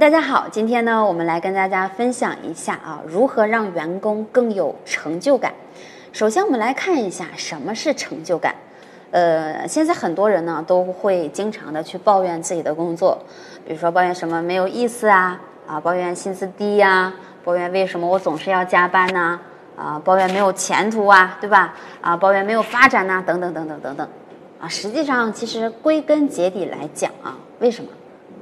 大家好，今天呢，我们来跟大家分享一下啊，如何让员工更有成就感。首先，我们来看一下什么是成就感。呃，现在很多人呢都会经常的去抱怨自己的工作，比如说抱怨什么没有意思啊，啊，抱怨薪资低呀，抱怨为什么我总是要加班呢？啊，抱怨没有前途啊，对吧？啊，抱怨没有发展呐，等等等等等等。啊，实际上其实归根结底来讲啊，为什么？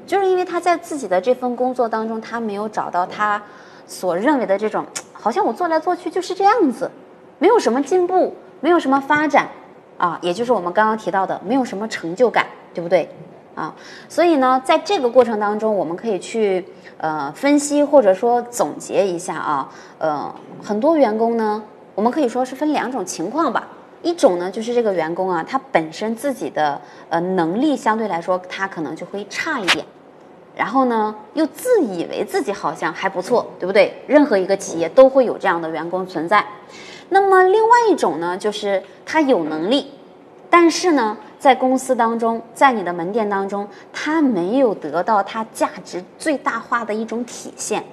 就是因为他在自己的这份工作当中，他没有找到他所认为的这种，好像我做来做去就是这样子，没有什么进步，没有什么发展，啊，也就是我们刚刚提到的，没有什么成就感，对不对？啊，所以呢，在这个过程当中，我们可以去呃分析或者说总结一下啊，呃，很多员工呢，我们可以说是分两种情况吧。一种呢，就是这个员工啊，他本身自己的呃能力相对来说，他可能就会差一点。然后呢，又自以为自己好像还不错，对不对？任何一个企业都会有这样的员工存在。那么另外一种呢，就是他有能力，但是呢，在公司当中，在你的门店当中，他没有得到他价值最大化的一种体现，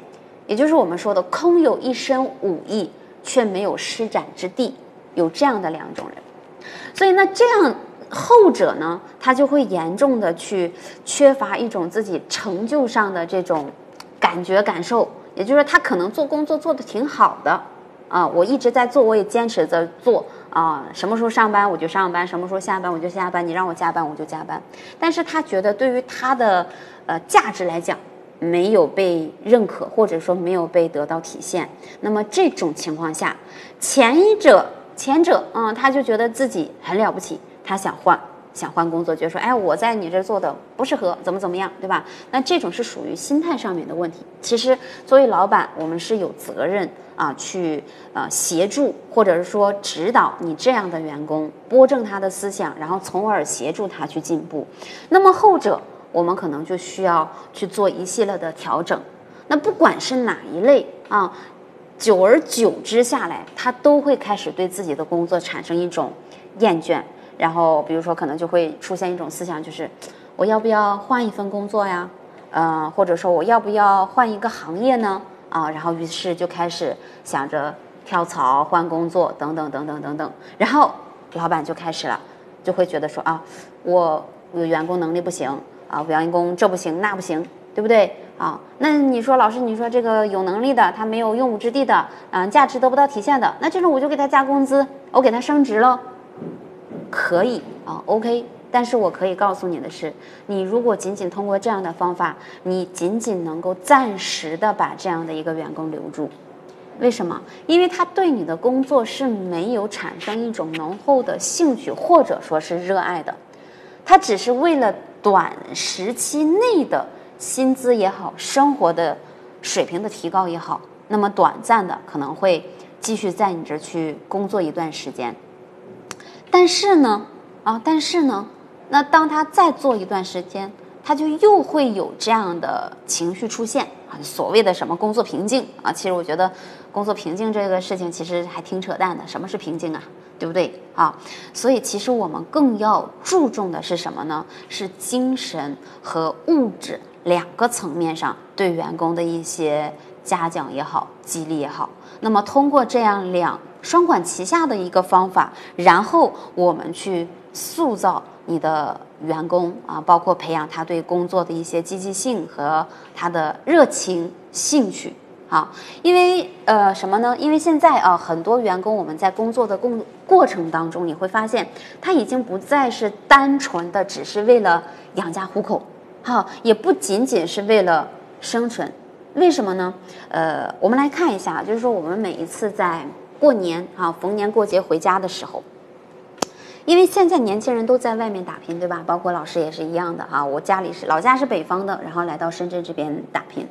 也就是我们说的空有一身武艺，却没有施展之地，有这样的两种人。所以呢，这样。后者呢，他就会严重的去缺乏一种自己成就上的这种感觉感受，也就是说，他可能做工作做的挺好的啊，我一直在做，我也坚持着做啊，什么时候上班我就上班，什么时候下班我就下班，你让我加班我就加班，但是他觉得对于他的呃价值来讲没有被认可，或者说没有被得到体现，那么这种情况下，前者前者嗯，他就觉得自己很了不起。他想换，想换工作，就说：“哎，我在你这做的不适合，怎么怎么样，对吧？”那这种是属于心态上面的问题。其实作为老板，我们是有责任啊，去呃协助或者是说指导你这样的员工，拨正他的思想，然后从而协助他去进步。那么后者，我们可能就需要去做一系列的调整。那不管是哪一类啊，久而久之下来，他都会开始对自己的工作产生一种厌倦。然后，比如说，可能就会出现一种思想，就是我要不要换一份工作呀？嗯，或者说我要不要换一个行业呢？啊，然后于是就开始想着跳槽、换工作等等等等等等。然后老板就开始了，就会觉得说啊，我我员工能力不行啊，我员工这不行那不行，对不对？啊，那你说老师，你说这个有能力的他没有用武之地的，嗯，价值得不到体现的，那这种我就给他加工资，我给他升职了。可以啊，OK，但是我可以告诉你的是，你如果仅仅通过这样的方法，你仅仅能够暂时的把这样的一个员工留住，为什么？因为他对你的工作是没有产生一种浓厚的兴趣或者说是热爱的，他只是为了短时期内的薪资也好，生活的水平的提高也好，那么短暂的可能会继续在你这去工作一段时间。但是呢，啊，但是呢，那当他再做一段时间，他就又会有这样的情绪出现啊，所谓的什么工作瓶颈啊，其实我觉得工作瓶颈这个事情其实还挺扯淡的。什么是瓶颈啊？对不对啊？所以其实我们更要注重的是什么呢？是精神和物质两个层面上对员工的一些嘉奖也好，激励也好。那么通过这样两。双管齐下的一个方法，然后我们去塑造你的员工啊，包括培养他对工作的一些积极性和他的热情兴趣啊。因为呃什么呢？因为现在啊，很多员工我们在工作的过过程当中，你会发现他已经不再是单纯的只是为了养家糊口，哈，也不仅仅是为了生存。为什么呢？呃，我们来看一下，就是说我们每一次在过年啊，逢年过节回家的时候，因为现在年轻人都在外面打拼，对吧？包括老师也是一样的啊。我家里是老家是北方的，然后来到深圳这边打拼。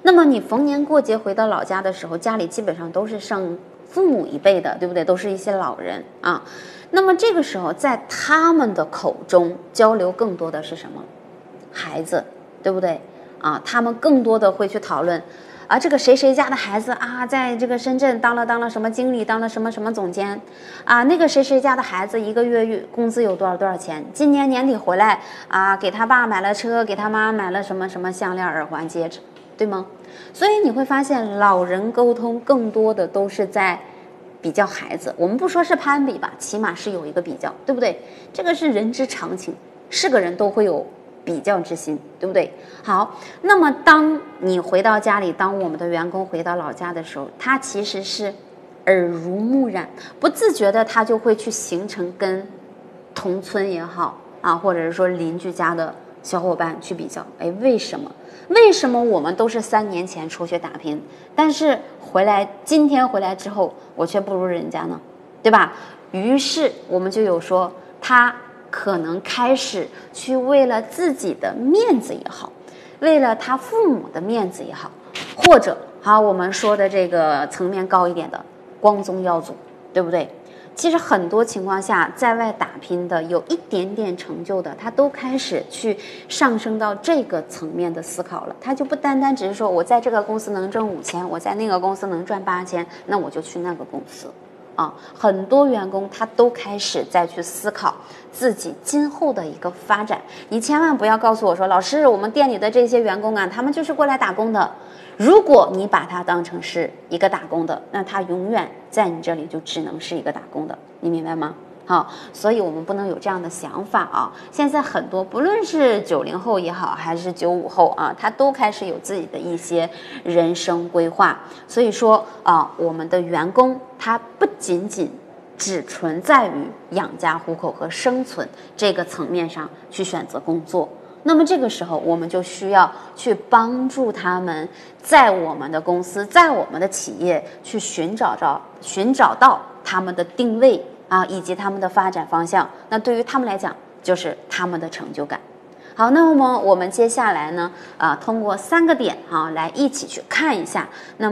那么你逢年过节回到老家的时候，家里基本上都是剩父母一辈的，对不对？都是一些老人啊。那么这个时候，在他们的口中交流更多的是什么？孩子，对不对？啊，他们更多的会去讨论。啊，这个谁谁家的孩子啊，在这个深圳当了当了什么经理，当了什么什么总监，啊，那个谁谁家的孩子一个月月工资有多少多少钱？今年年底回来啊，给他爸买了车，给他妈买了什么什么项链、耳环、戒指，对吗？所以你会发现，老人沟通更多的都是在比较孩子。我们不说是攀比吧，起码是有一个比较，对不对？这个是人之常情，是个人都会有比较之心，对不对？好，那么当你回到家里，当我们的员工回到老家的时候，他其实是耳濡目染，不自觉的他就会去形成跟同村也好啊，或者是说邻居家的小伙伴去比较。哎，为什么？为什么我们都是三年前出去打拼，但是回来今天回来之后，我却不如人家呢？对吧？于是我们就有说，他可能开始去为了自己的面子也好，为了他父母的面子也好，或者好我们说的这个层面高一点的光宗耀祖，对不对？其实很多情况下，在外打拼的有一点点成就的，他都开始去上升到这个层面的思考了。他就不单单只是说我在这个公司能挣五千，我在那个公司能赚八千，那我就去那个公司。啊，很多员工他都开始再去思考自己今后的一个发展。你千万不要告诉我说，老师，我们店里的这些员工啊，他们就是过来打工的。如果你把他当成是一个打工的，那他永远在你这里就只能是一个打工的，你明白吗？啊，所以我们不能有这样的想法啊。现在很多不论是九零后也好，还是九五后啊，他都开始有自己的一些人生规划。所以说啊，我们的员工他不仅仅只存在于养家糊口和生存这个层面上去选择工作。那么这个时候，我们就需要去帮助他们，在我们的公司，在我们的企业去寻找着、寻找到他们的定位啊，以及他们的发展方向。那对于他们来讲，就是他们的成就感。好，那么我们接下来呢，啊，通过三个点啊，来一起去看一下。那么。